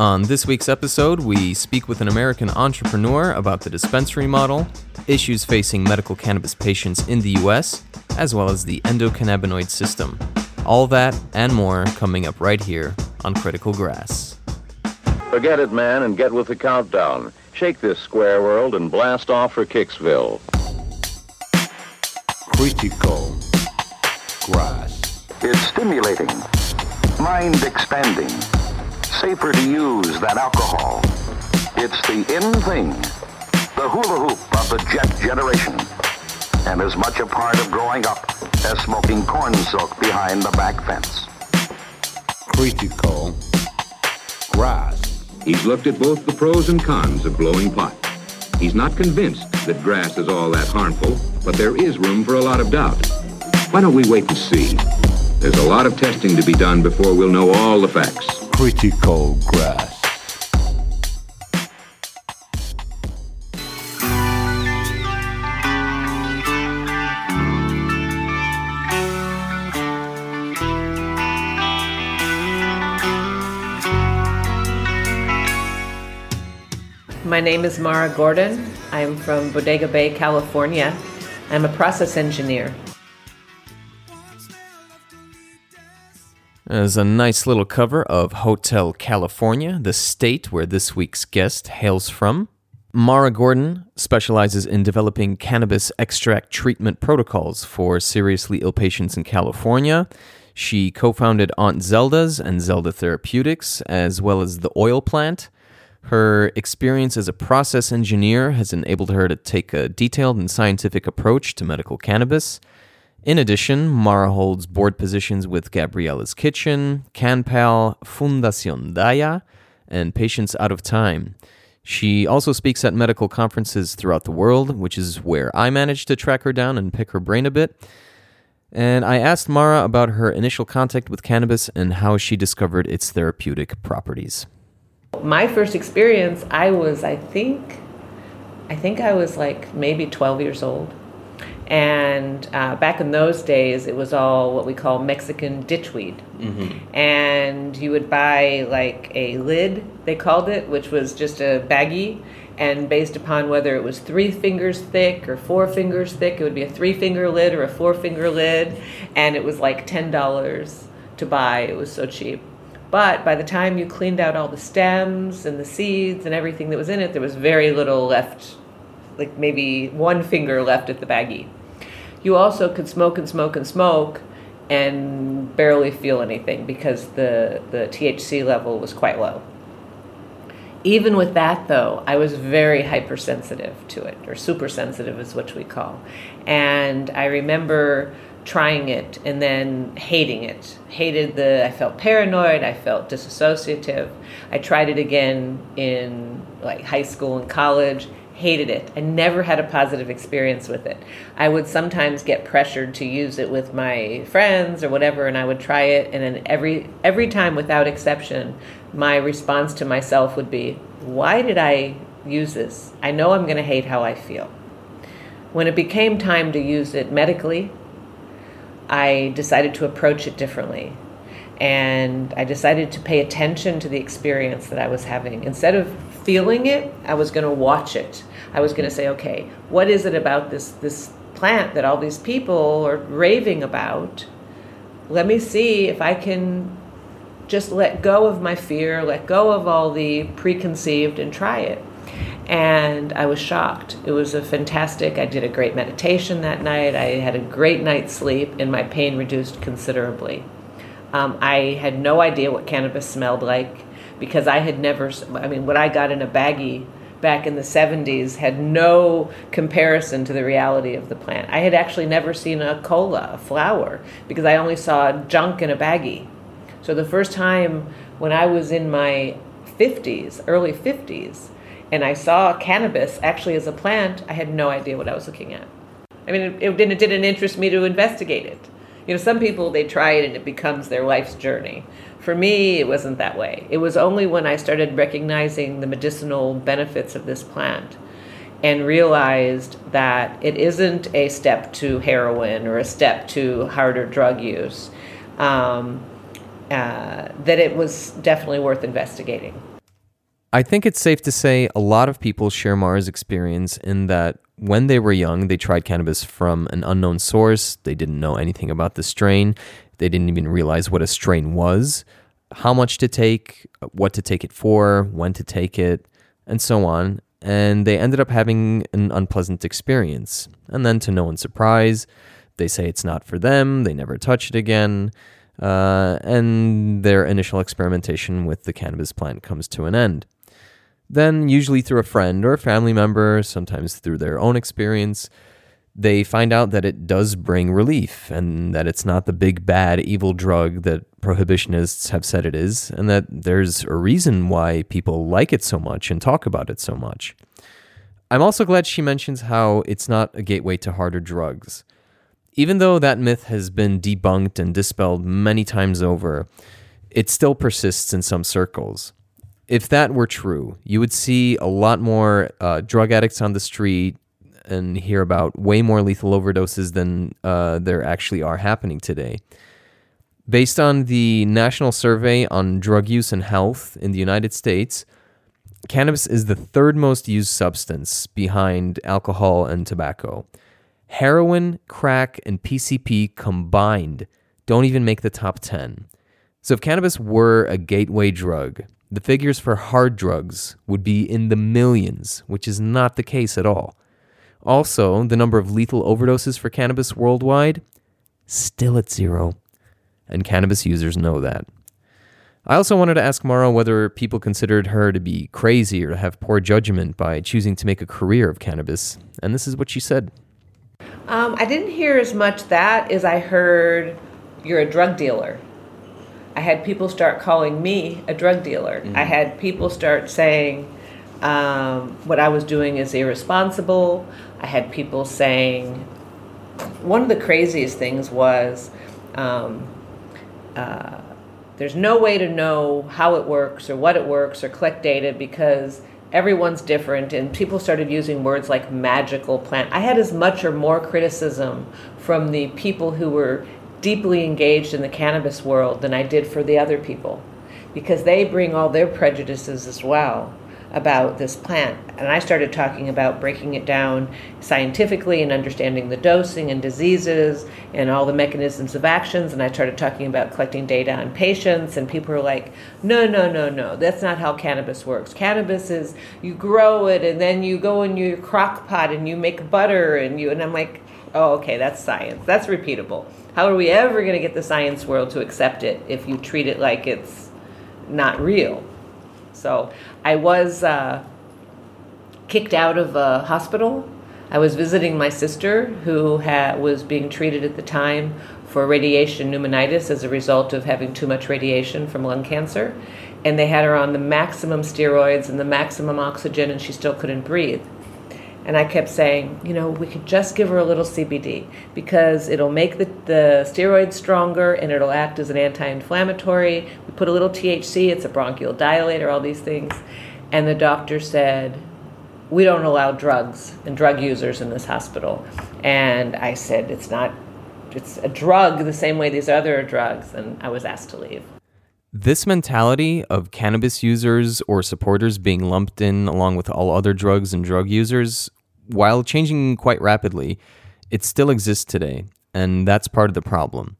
On this week's episode, we speak with an American entrepreneur about the dispensary model, issues facing medical cannabis patients in the US, as well as the endocannabinoid system. All that and more coming up right here on Critical Grass. Forget it, man, and get with the countdown. Shake this square world and blast off for Kicksville. Critical Grass. It's stimulating, mind expanding, safer to use than alcohol. It's the in thing, the hula hoop of the jet generation, and as much a part of growing up as smoking corn silk behind the back fence. Critical Grass. He's looked at both the pros and cons of blowing pot. He's not convinced that grass is all that harmful, but there is room for a lot of doubt. Why don't we wait and see? There's a lot of testing to be done before we'll know all the facts. Critical Grass. My name is Mara Gordon. I'm from Bodega Bay, California. I'm a process engineer. There's a nice little cover of Hotel California, the state where this week's guest hails from. Mara Gordon specializes in developing cannabis extract treatment protocols for seriously ill patients in California. She co founded Aunt Zelda's and Zelda Therapeutics, as well as the oil plant. Her experience as a process engineer has enabled her to take a detailed and scientific approach to medical cannabis. In addition, Mara holds board positions with Gabriella's Kitchen, CanPal, Fundacion Daya, and Patients Out of Time. She also speaks at medical conferences throughout the world, which is where I managed to track her down and pick her brain a bit. And I asked Mara about her initial contact with cannabis and how she discovered its therapeutic properties. My first experience, I was, I think, I think I was like maybe 12 years old. And uh, back in those days, it was all what we call Mexican ditchweed. And you would buy like a lid, they called it, which was just a baggie. And based upon whether it was three fingers thick or four fingers thick, it would be a three finger lid or a four finger lid. And it was like $10 to buy. It was so cheap. But by the time you cleaned out all the stems and the seeds and everything that was in it, there was very little left, like maybe one finger left at the baggie. You also could smoke and smoke and smoke and barely feel anything because the, the THC level was quite low. Even with that, though, I was very hypersensitive to it, or super sensitive is what we call. And I remember trying it and then hating it. Hated the, I felt paranoid, I felt disassociative. I tried it again in like high school and college, hated it. I never had a positive experience with it. I would sometimes get pressured to use it with my friends or whatever and I would try it and then every every time without exception, my response to myself would be, "Why did I use this? I know I'm going to hate how I feel." When it became time to use it medically, I decided to approach it differently. And I decided to pay attention to the experience that I was having. Instead of feeling it, I was going to watch it. I was going to say, okay, what is it about this, this plant that all these people are raving about? Let me see if I can just let go of my fear, let go of all the preconceived, and try it. And I was shocked. It was a fantastic. I did a great meditation that night. I had a great night's sleep, and my pain reduced considerably. Um, I had no idea what cannabis smelled like because I had never. I mean, what I got in a baggie back in the 70s had no comparison to the reality of the plant. I had actually never seen a cola, a flower, because I only saw junk in a baggie. So the first time when I was in my 50s, early 50s, and I saw cannabis actually as a plant, I had no idea what I was looking at. I mean, it, it, didn't, it didn't interest me to investigate it. You know, some people, they try it and it becomes their life's journey. For me, it wasn't that way. It was only when I started recognizing the medicinal benefits of this plant and realized that it isn't a step to heroin or a step to harder drug use, um, uh, that it was definitely worth investigating. I think it's safe to say a lot of people share Mara's experience in that when they were young, they tried cannabis from an unknown source. They didn't know anything about the strain. They didn't even realize what a strain was, how much to take, what to take it for, when to take it, and so on. And they ended up having an unpleasant experience. And then, to no one's surprise, they say it's not for them. They never touch it again. Uh, and their initial experimentation with the cannabis plant comes to an end. Then, usually through a friend or a family member, sometimes through their own experience, they find out that it does bring relief and that it's not the big bad evil drug that prohibitionists have said it is, and that there's a reason why people like it so much and talk about it so much. I'm also glad she mentions how it's not a gateway to harder drugs. Even though that myth has been debunked and dispelled many times over, it still persists in some circles if that were true, you would see a lot more uh, drug addicts on the street and hear about way more lethal overdoses than uh, there actually are happening today. Based on the National Survey on Drug Use and Health in the United States, cannabis is the third most used substance behind alcohol and tobacco. Heroin, crack, and PCP combined don't even make the top 10. So if cannabis were a gateway drug, the figures for hard drugs would be in the millions, which is not the case at all. Also, the number of lethal overdoses for cannabis worldwide still at zero, and cannabis users know that. I also wanted to ask Mara whether people considered her to be crazy or to have poor judgment by choosing to make a career of cannabis, and this is what she said. Um, I didn't hear as much that as I heard you're a drug dealer. I had people start calling me a drug dealer. Mm-hmm. I had people start saying um, what I was doing is irresponsible. I had people saying, one of the craziest things was, um, uh, there's no way to know how it works or what it works or collect data because everyone's different and people started using words like magical plant i had as much or more criticism from the people who were deeply engaged in the cannabis world than I did for the other people because they bring all their prejudices as well about this plant. And I started talking about breaking it down scientifically and understanding the dosing and diseases and all the mechanisms of actions. And I started talking about collecting data on patients. And people were like, no, no, no, no, that's not how cannabis works. Cannabis is you grow it and then you go in your crock pot and you make butter and you, and I'm like, oh, okay, that's science. That's repeatable. How are we ever going to get the science world to accept it if you treat it like it's not real? So I was uh, kicked out of a hospital. I was visiting my sister who was being treated at the time for radiation pneumonitis as a result of having too much radiation from lung cancer. And they had her on the maximum steroids and the maximum oxygen, and she still couldn't breathe. And I kept saying, you know, we could just give her a little CBD because it'll make the, the steroids stronger and it'll act as an anti inflammatory. We put a little THC, it's a bronchial dilator, all these things. And the doctor said, we don't allow drugs and drug users in this hospital. And I said, it's not, it's a drug the same way these other drugs. And I was asked to leave. This mentality of cannabis users or supporters being lumped in along with all other drugs and drug users, while changing quite rapidly, it still exists today, and that's part of the problem.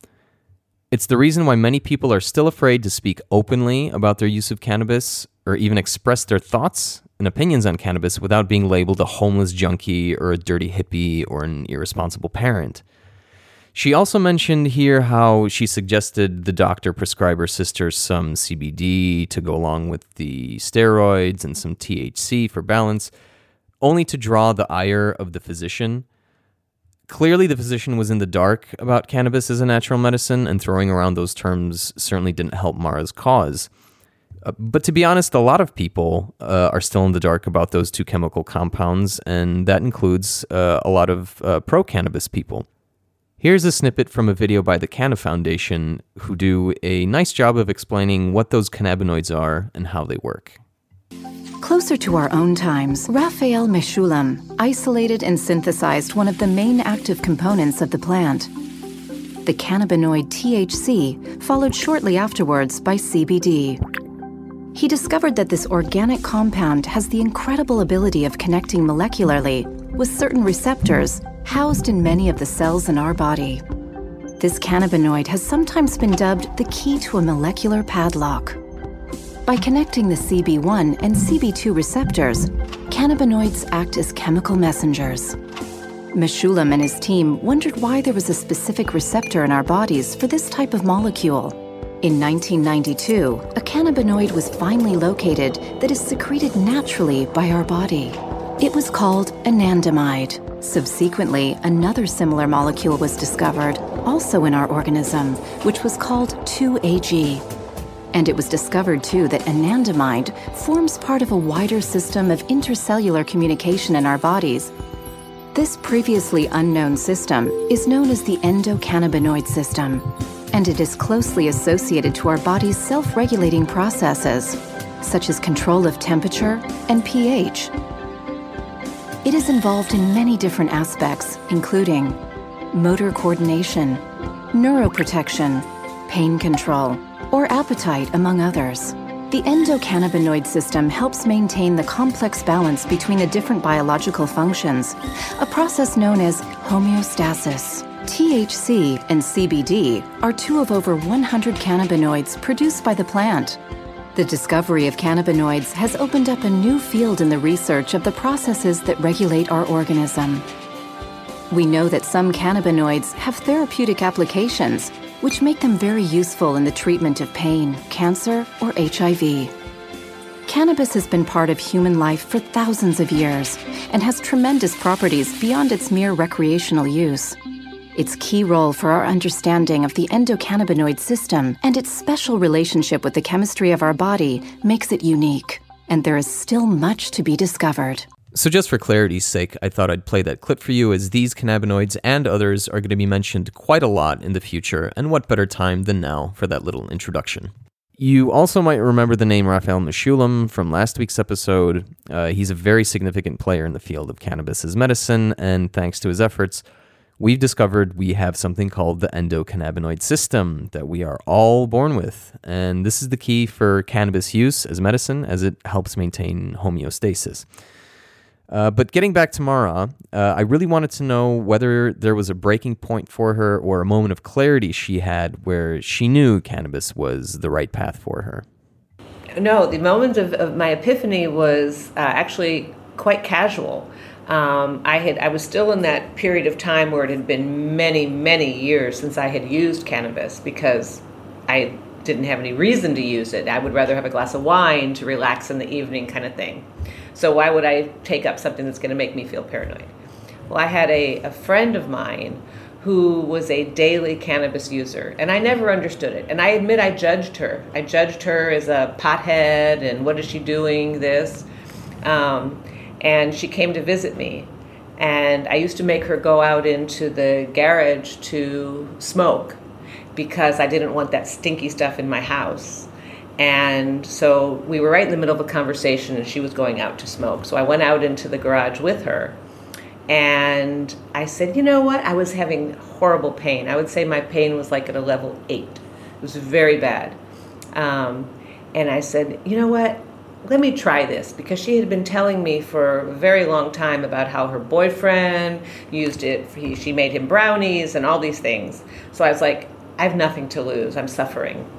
It's the reason why many people are still afraid to speak openly about their use of cannabis or even express their thoughts and opinions on cannabis without being labeled a homeless junkie or a dirty hippie or an irresponsible parent. She also mentioned here how she suggested the doctor prescribe her sister some CBD to go along with the steroids and some THC for balance, only to draw the ire of the physician. Clearly, the physician was in the dark about cannabis as a natural medicine, and throwing around those terms certainly didn't help Mara's cause. Uh, but to be honest, a lot of people uh, are still in the dark about those two chemical compounds, and that includes uh, a lot of uh, pro cannabis people. Here's a snippet from a video by the Canna Foundation, who do a nice job of explaining what those cannabinoids are and how they work. Closer to our own times, Raphael Mechoulam isolated and synthesized one of the main active components of the plant. The cannabinoid THC followed shortly afterwards by CBD. He discovered that this organic compound has the incredible ability of connecting molecularly with certain receptors housed in many of the cells in our body. This cannabinoid has sometimes been dubbed the key to a molecular padlock. By connecting the CB1 and CB2 receptors, cannabinoids act as chemical messengers. Mechoulam and his team wondered why there was a specific receptor in our bodies for this type of molecule. In 1992, a cannabinoid was finally located that is secreted naturally by our body. It was called anandamide. Subsequently, another similar molecule was discovered, also in our organism, which was called 2-AG. And it was discovered too that anandamide forms part of a wider system of intercellular communication in our bodies. This previously unknown system is known as the endocannabinoid system, and it is closely associated to our body's self regulating processes, such as control of temperature and pH. It is involved in many different aspects, including motor coordination, neuroprotection, pain control, or appetite, among others. The endocannabinoid system helps maintain the complex balance between the different biological functions, a process known as homeostasis. THC and CBD are two of over 100 cannabinoids produced by the plant. The discovery of cannabinoids has opened up a new field in the research of the processes that regulate our organism. We know that some cannabinoids have therapeutic applications, which make them very useful in the treatment of pain, cancer, or HIV. Cannabis has been part of human life for thousands of years and has tremendous properties beyond its mere recreational use. Its key role for our understanding of the endocannabinoid system and its special relationship with the chemistry of our body makes it unique, and there is still much to be discovered. So, just for clarity's sake, I thought I'd play that clip for you as these cannabinoids and others are going to be mentioned quite a lot in the future, and what better time than now for that little introduction. You also might remember the name Raphael Mechoulam from last week's episode. Uh, he's a very significant player in the field of cannabis as medicine, and thanks to his efforts, we've discovered we have something called the endocannabinoid system that we are all born with. And this is the key for cannabis use as medicine as it helps maintain homeostasis. Uh, but getting back to Mara, uh, I really wanted to know whether there was a breaking point for her or a moment of clarity she had where she knew cannabis was the right path for her. No, the moment of, of my epiphany was uh, actually quite casual. Um, I had I was still in that period of time where it had been many many years since I had used cannabis because I didn't have any reason to use it. I would rather have a glass of wine to relax in the evening, kind of thing. So why would I take up something that's going to make me feel paranoid? Well, I had a, a friend of mine who was a daily cannabis user, and I never understood it. And I admit I judged her. I judged her as a pothead, and what is she doing this? Um, and she came to visit me. And I used to make her go out into the garage to smoke because I didn't want that stinky stuff in my house. And so we were right in the middle of a conversation, and she was going out to smoke. So I went out into the garage with her. And I said, you know what? I was having horrible pain. I would say my pain was like at a level eight. It was very bad. Um, and I said, you know what? Let me try this because she had been telling me for a very long time about how her boyfriend used it. He, she made him brownies and all these things. So I was like, I have nothing to lose. I'm suffering.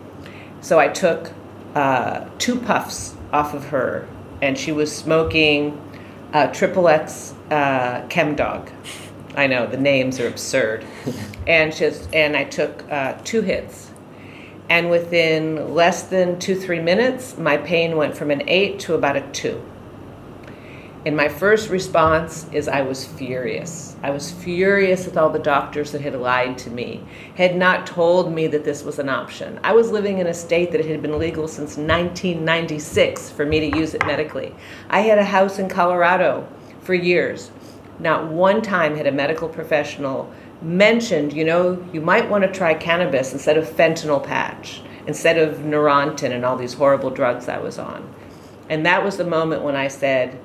So I took uh, two puffs off of her, and she was smoking uh, Triple X uh, Chem Dog. I know the names are absurd, and just and I took uh, two hits, and within less than two three minutes, my pain went from an eight to about a two. And my first response is I was furious. I was furious with all the doctors that had lied to me, had not told me that this was an option. I was living in a state that had been legal since 1996 for me to use it medically. I had a house in Colorado for years. Not one time had a medical professional mentioned, you know, you might want to try cannabis instead of fentanyl patch, instead of Neurontin and all these horrible drugs I was on. And that was the moment when I said,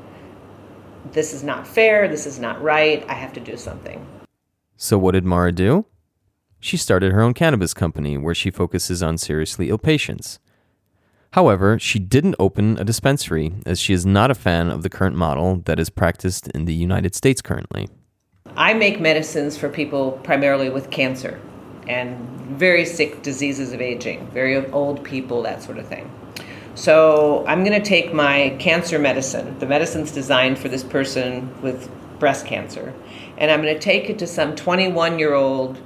this is not fair, this is not right, I have to do something. So, what did Mara do? She started her own cannabis company where she focuses on seriously ill patients. However, she didn't open a dispensary as she is not a fan of the current model that is practiced in the United States currently. I make medicines for people primarily with cancer and very sick diseases of aging, very old people, that sort of thing. So I'm going to take my cancer medicine, the medicine's designed for this person with breast cancer, and I'm going to take it to some 21 year old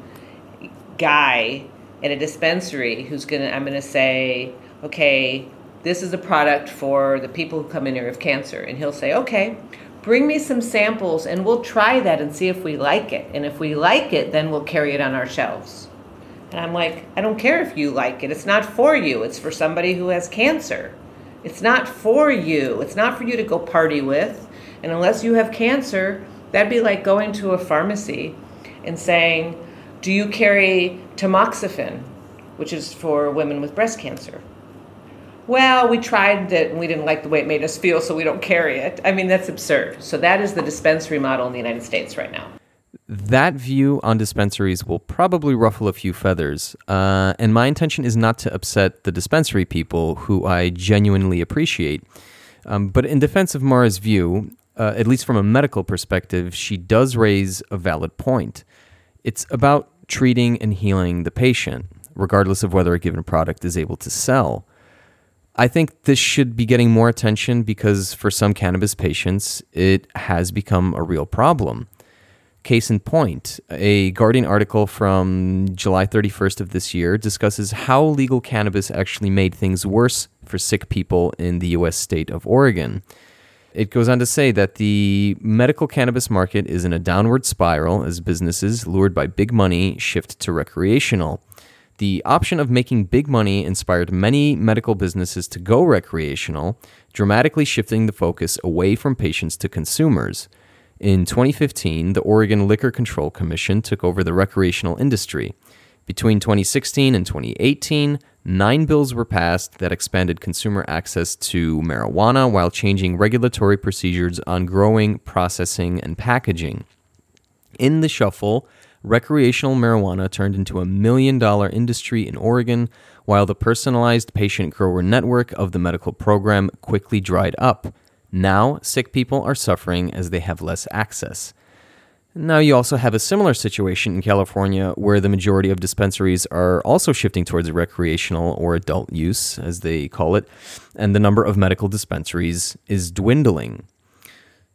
guy at a dispensary who's going to, I'm going to say, okay, this is a product for the people who come in here with cancer. And he'll say, okay, bring me some samples and we'll try that and see if we like it. And if we like it, then we'll carry it on our shelves. And I'm like, I don't care if you like it. It's not for you. It's for somebody who has cancer. It's not for you. It's not for you to go party with. And unless you have cancer, that'd be like going to a pharmacy and saying, Do you carry tamoxifen, which is for women with breast cancer? Well, we tried it and we didn't like the way it made us feel, so we don't carry it. I mean, that's absurd. So, that is the dispensary model in the United States right now. That view on dispensaries will probably ruffle a few feathers, uh, and my intention is not to upset the dispensary people who I genuinely appreciate. Um, but in defense of Mara's view, uh, at least from a medical perspective, she does raise a valid point. It's about treating and healing the patient, regardless of whether a given product is able to sell. I think this should be getting more attention because for some cannabis patients, it has become a real problem. Case in point, a Guardian article from July 31st of this year discusses how legal cannabis actually made things worse for sick people in the US state of Oregon. It goes on to say that the medical cannabis market is in a downward spiral as businesses, lured by big money, shift to recreational. The option of making big money inspired many medical businesses to go recreational, dramatically shifting the focus away from patients to consumers. In 2015, the Oregon Liquor Control Commission took over the recreational industry. Between 2016 and 2018, nine bills were passed that expanded consumer access to marijuana while changing regulatory procedures on growing, processing, and packaging. In the shuffle, recreational marijuana turned into a million dollar industry in Oregon, while the personalized patient grower network of the medical program quickly dried up. Now, sick people are suffering as they have less access. Now, you also have a similar situation in California where the majority of dispensaries are also shifting towards recreational or adult use, as they call it, and the number of medical dispensaries is dwindling.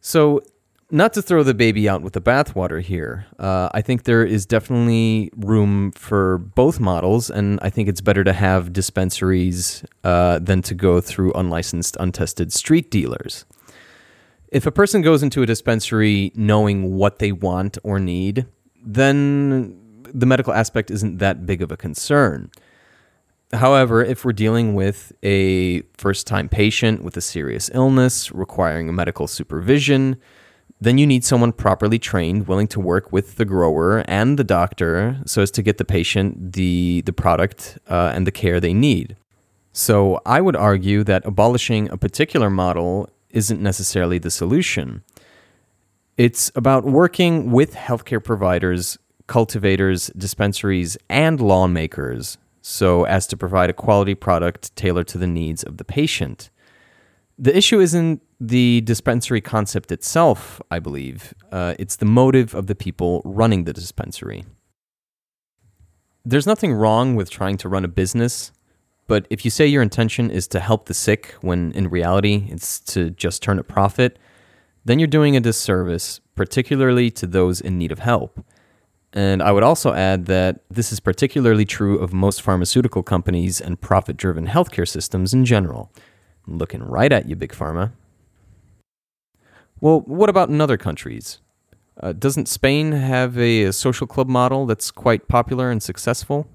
So, not to throw the baby out with the bathwater here, uh, I think there is definitely room for both models, and I think it's better to have dispensaries uh, than to go through unlicensed, untested street dealers. If a person goes into a dispensary knowing what they want or need, then the medical aspect isn't that big of a concern. However, if we're dealing with a first time patient with a serious illness requiring medical supervision, then you need someone properly trained, willing to work with the grower and the doctor so as to get the patient the, the product uh, and the care they need. So I would argue that abolishing a particular model isn't necessarily the solution. It's about working with healthcare providers, cultivators, dispensaries, and lawmakers so as to provide a quality product tailored to the needs of the patient. The issue isn't the dispensary concept itself, I believe. Uh, it's the motive of the people running the dispensary. There's nothing wrong with trying to run a business, but if you say your intention is to help the sick when in reality it's to just turn a profit, then you're doing a disservice, particularly to those in need of help. And I would also add that this is particularly true of most pharmaceutical companies and profit driven healthcare systems in general. Looking right at you, Big Pharma. Well, what about in other countries? Uh, doesn't Spain have a, a social club model that's quite popular and successful?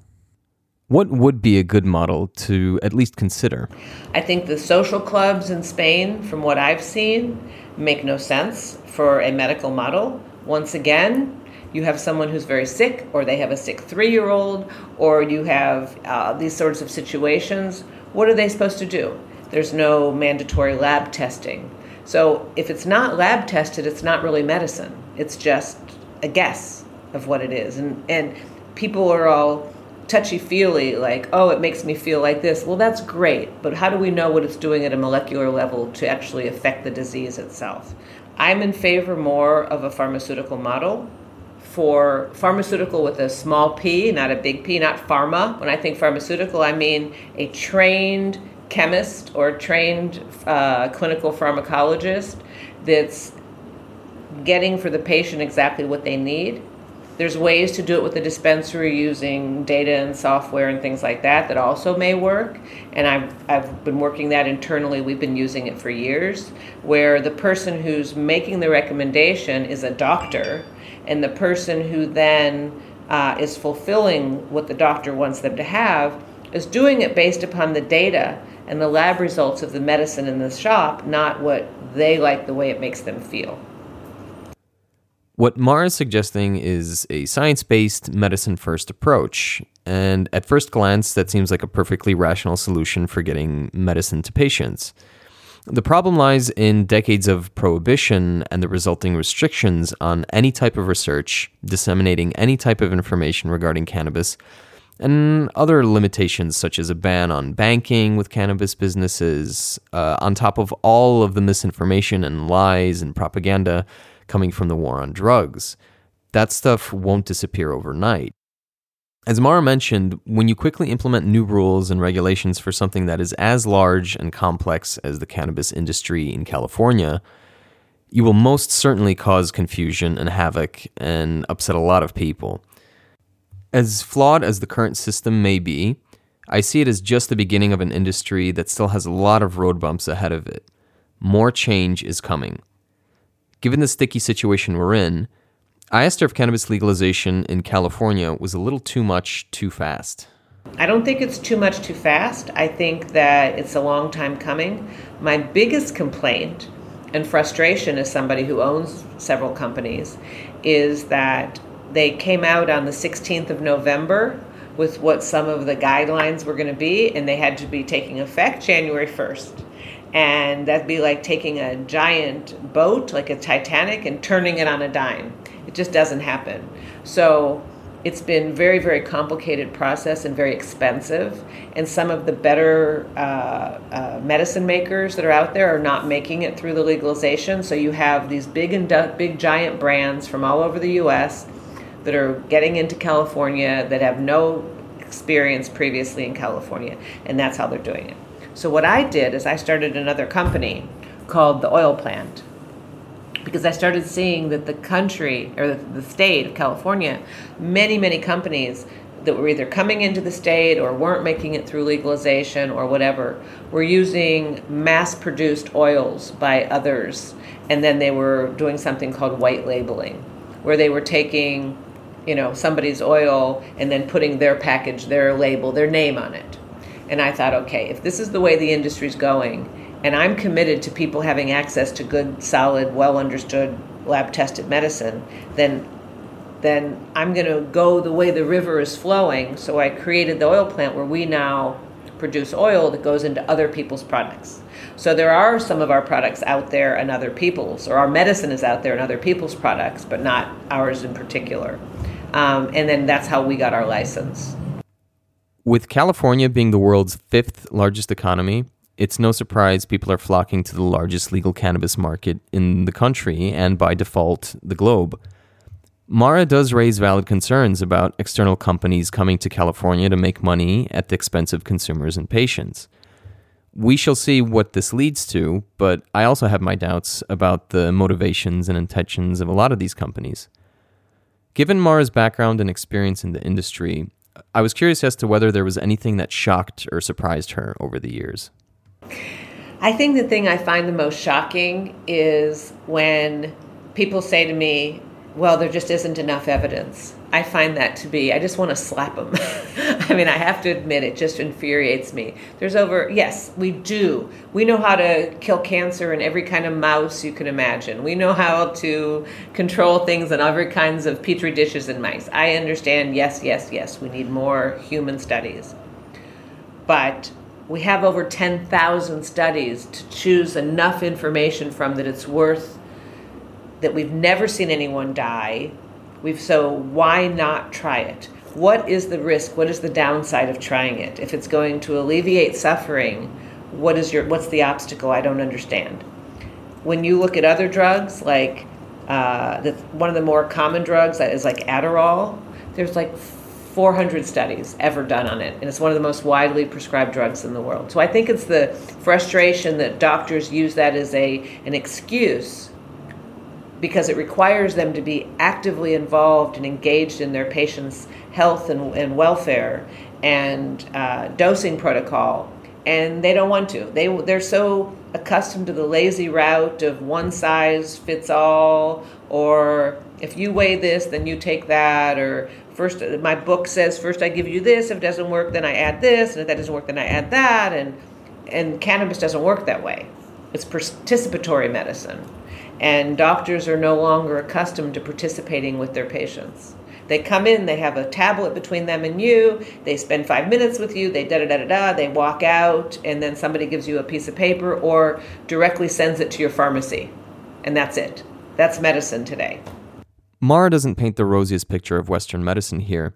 What would be a good model to at least consider? I think the social clubs in Spain, from what I've seen, make no sense for a medical model. Once again, you have someone who's very sick, or they have a sick three year old, or you have uh, these sorts of situations. What are they supposed to do? There's no mandatory lab testing. So if it's not lab tested, it's not really medicine. It's just a guess of what it is. And, and people are all touchy feely, like, oh, it makes me feel like this. Well, that's great, but how do we know what it's doing at a molecular level to actually affect the disease itself? I'm in favor more of a pharmaceutical model for pharmaceutical with a small p, not a big P, not pharma. When I think pharmaceutical, I mean a trained chemist or trained uh, clinical pharmacologist that's getting for the patient exactly what they need. There's ways to do it with the dispensary using data and software and things like that that also may work. And I've, I've been working that internally. We've been using it for years, where the person who's making the recommendation is a doctor, and the person who then uh, is fulfilling what the doctor wants them to have is doing it based upon the data and the lab results of the medicine in the shop, not what they like the way it makes them feel. What Mara is suggesting is a science based, medicine first approach. And at first glance, that seems like a perfectly rational solution for getting medicine to patients. The problem lies in decades of prohibition and the resulting restrictions on any type of research, disseminating any type of information regarding cannabis, and other limitations such as a ban on banking with cannabis businesses, uh, on top of all of the misinformation and lies and propaganda coming from the war on drugs. That stuff won't disappear overnight. As Mara mentioned, when you quickly implement new rules and regulations for something that is as large and complex as the cannabis industry in California, you will most certainly cause confusion and havoc and upset a lot of people. As flawed as the current system may be, I see it as just the beginning of an industry that still has a lot of road bumps ahead of it. More change is coming. Given the sticky situation we're in, I asked her if cannabis legalization in California was a little too much too fast. I don't think it's too much too fast. I think that it's a long time coming. My biggest complaint and frustration as somebody who owns several companies is that they came out on the 16th of November with what some of the guidelines were going to be, and they had to be taking effect January 1st and that'd be like taking a giant boat like a titanic and turning it on a dime. It just doesn't happen. So it's been very very complicated process and very expensive and some of the better uh, uh, medicine makers that are out there are not making it through the legalization. So you have these big and big giant brands from all over the us that are getting into california that have no experience previously in california and that's how they're doing it so what I did is I started another company called the Oil Plant because I started seeing that the country or the state of California, many, many companies that were either coming into the state or weren't making it through legalization or whatever were using mass produced oils by others. And then they were doing something called white labeling, where they were taking, you know, somebody's oil and then putting their package, their label, their name on it. And I thought, okay, if this is the way the industry's going, and I'm committed to people having access to good, solid, well understood, lab tested medicine, then then I'm going to go the way the river is flowing. So I created the oil plant where we now produce oil that goes into other people's products. So there are some of our products out there and other people's, or our medicine is out there and other people's products, but not ours in particular. Um, and then that's how we got our license. With California being the world's fifth largest economy, it's no surprise people are flocking to the largest legal cannabis market in the country and by default, the globe. Mara does raise valid concerns about external companies coming to California to make money at the expense of consumers and patients. We shall see what this leads to, but I also have my doubts about the motivations and intentions of a lot of these companies. Given Mara's background and experience in the industry, I was curious as to whether there was anything that shocked or surprised her over the years. I think the thing I find the most shocking is when people say to me, well, there just isn't enough evidence. I find that to be, I just want to slap them. I mean, I have to admit, it just infuriates me. There's over, yes, we do. We know how to kill cancer in every kind of mouse you can imagine. We know how to control things in every kinds of petri dishes in mice. I understand, yes, yes, yes, we need more human studies. But we have over 10,000 studies to choose enough information from that it's worth that we've never seen anyone die. We've so why not try it? what is the risk? What is the downside of trying it? If it's going to alleviate suffering, what is your what's the obstacle? I don't understand. When you look at other drugs, like uh, the, one of the more common drugs that is like Adderall, there's like 400 studies ever done on it, and it's one of the most widely prescribed drugs in the world. So I think it's the frustration that doctors use that as a an excuse because it requires them to be actively involved and engaged in their patients' health and, and welfare and uh, dosing protocol, and they don't want to. They they're so accustomed to the lazy route of one size fits all, or if you weigh this, then you take that, or first my book says first I give you this. If it doesn't work, then I add this, and if that doesn't work, then I add that, and and cannabis doesn't work that way. It's participatory medicine and doctors are no longer accustomed to participating with their patients. They come in, they have a tablet between them and you, they spend five minutes with you, they da da da da da, they walk out, and then somebody gives you a piece of paper or directly sends it to your pharmacy. And that's it. That's medicine today. Mara doesn't paint the rosiest picture of Western medicine here,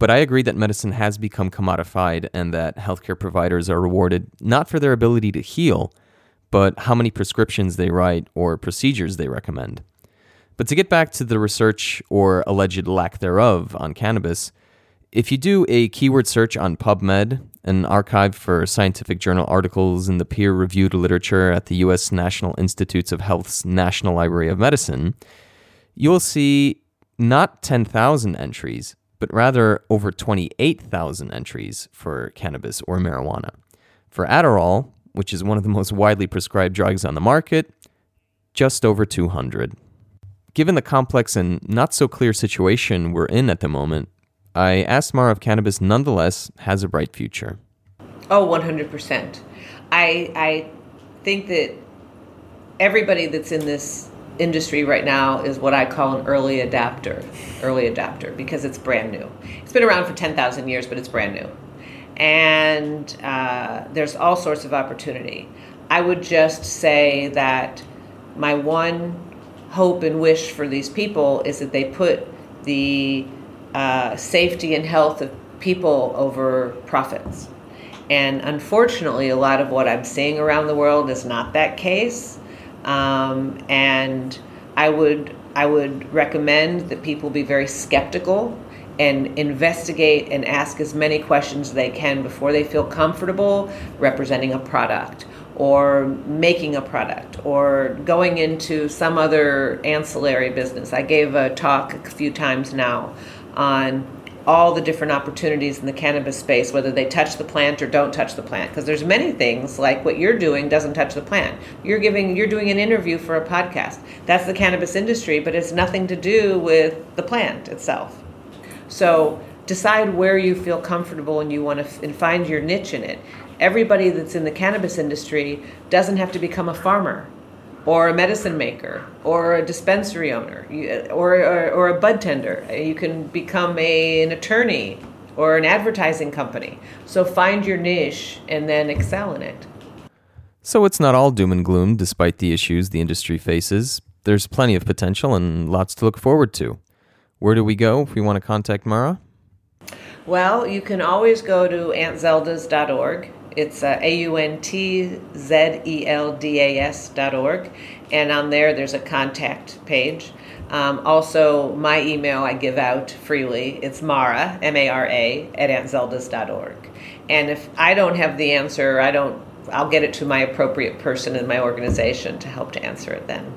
but I agree that medicine has become commodified and that healthcare providers are rewarded not for their ability to heal but how many prescriptions they write or procedures they recommend. But to get back to the research or alleged lack thereof on cannabis, if you do a keyword search on PubMed, an archive for scientific journal articles in the peer reviewed literature at the U.S. National Institutes of Health's National Library of Medicine, you'll see not 10,000 entries, but rather over 28,000 entries for cannabis or marijuana. For Adderall, which is one of the most widely prescribed drugs on the market, just over 200. Given the complex and not so clear situation we're in at the moment, I asked Mara if cannabis nonetheless has a bright future. Oh, 100%. I, I think that everybody that's in this industry right now is what I call an early adapter, early adapter, because it's brand new. It's been around for 10,000 years, but it's brand new and uh, there's all sorts of opportunity. I would just say that my one hope and wish for these people is that they put the uh, safety and health of people over profits. And unfortunately, a lot of what I'm seeing around the world is not that case. Um, and I would I would recommend that people be very skeptical and investigate and ask as many questions as they can before they feel comfortable representing a product or making a product or going into some other ancillary business. I gave a talk a few times now on all the different opportunities in the cannabis space whether they touch the plant or don't touch the plant because there's many things like what you're doing doesn't touch the plant. You're giving you're doing an interview for a podcast. That's the cannabis industry but it's nothing to do with the plant itself so decide where you feel comfortable and you want to f- and find your niche in it. Everybody that's in the cannabis industry doesn't have to become a farmer or a medicine maker or a dispensary owner or, or, or a bud tender. You can become a, an attorney or an advertising company. So find your niche and then excel in it. So it's not all doom and gloom despite the issues the industry faces. There's plenty of potential and lots to look forward to. Where do we go if we want to contact Mara? Well, you can always go to auntzeldas.org. It's uh, A U N T Z E L D A S.org. And on there, there's a contact page. Um, also, my email I give out freely. It's Mara, M A R A, at auntzeldas.org. And if I don't have the answer, I don't, I'll get it to my appropriate person in my organization to help to answer it then.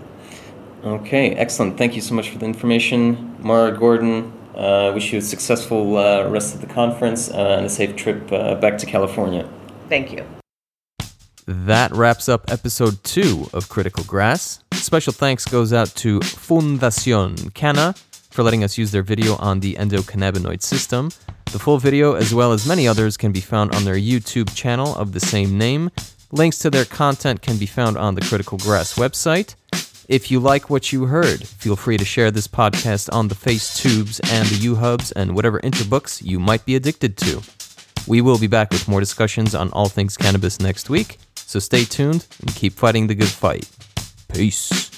Okay, excellent. Thank you so much for the information, Mara Gordon. Uh, wish you a successful uh, rest of the conference uh, and a safe trip uh, back to California. Thank you. That wraps up episode two of Critical Grass. Special thanks goes out to Fundacion Canna for letting us use their video on the endocannabinoid system. The full video, as well as many others, can be found on their YouTube channel of the same name. Links to their content can be found on the Critical Grass website. If you like what you heard, feel free to share this podcast on the Face Tubes and the U-Hubs and whatever interbooks you might be addicted to. We will be back with more discussions on all things cannabis next week, so stay tuned and keep fighting the good fight. Peace.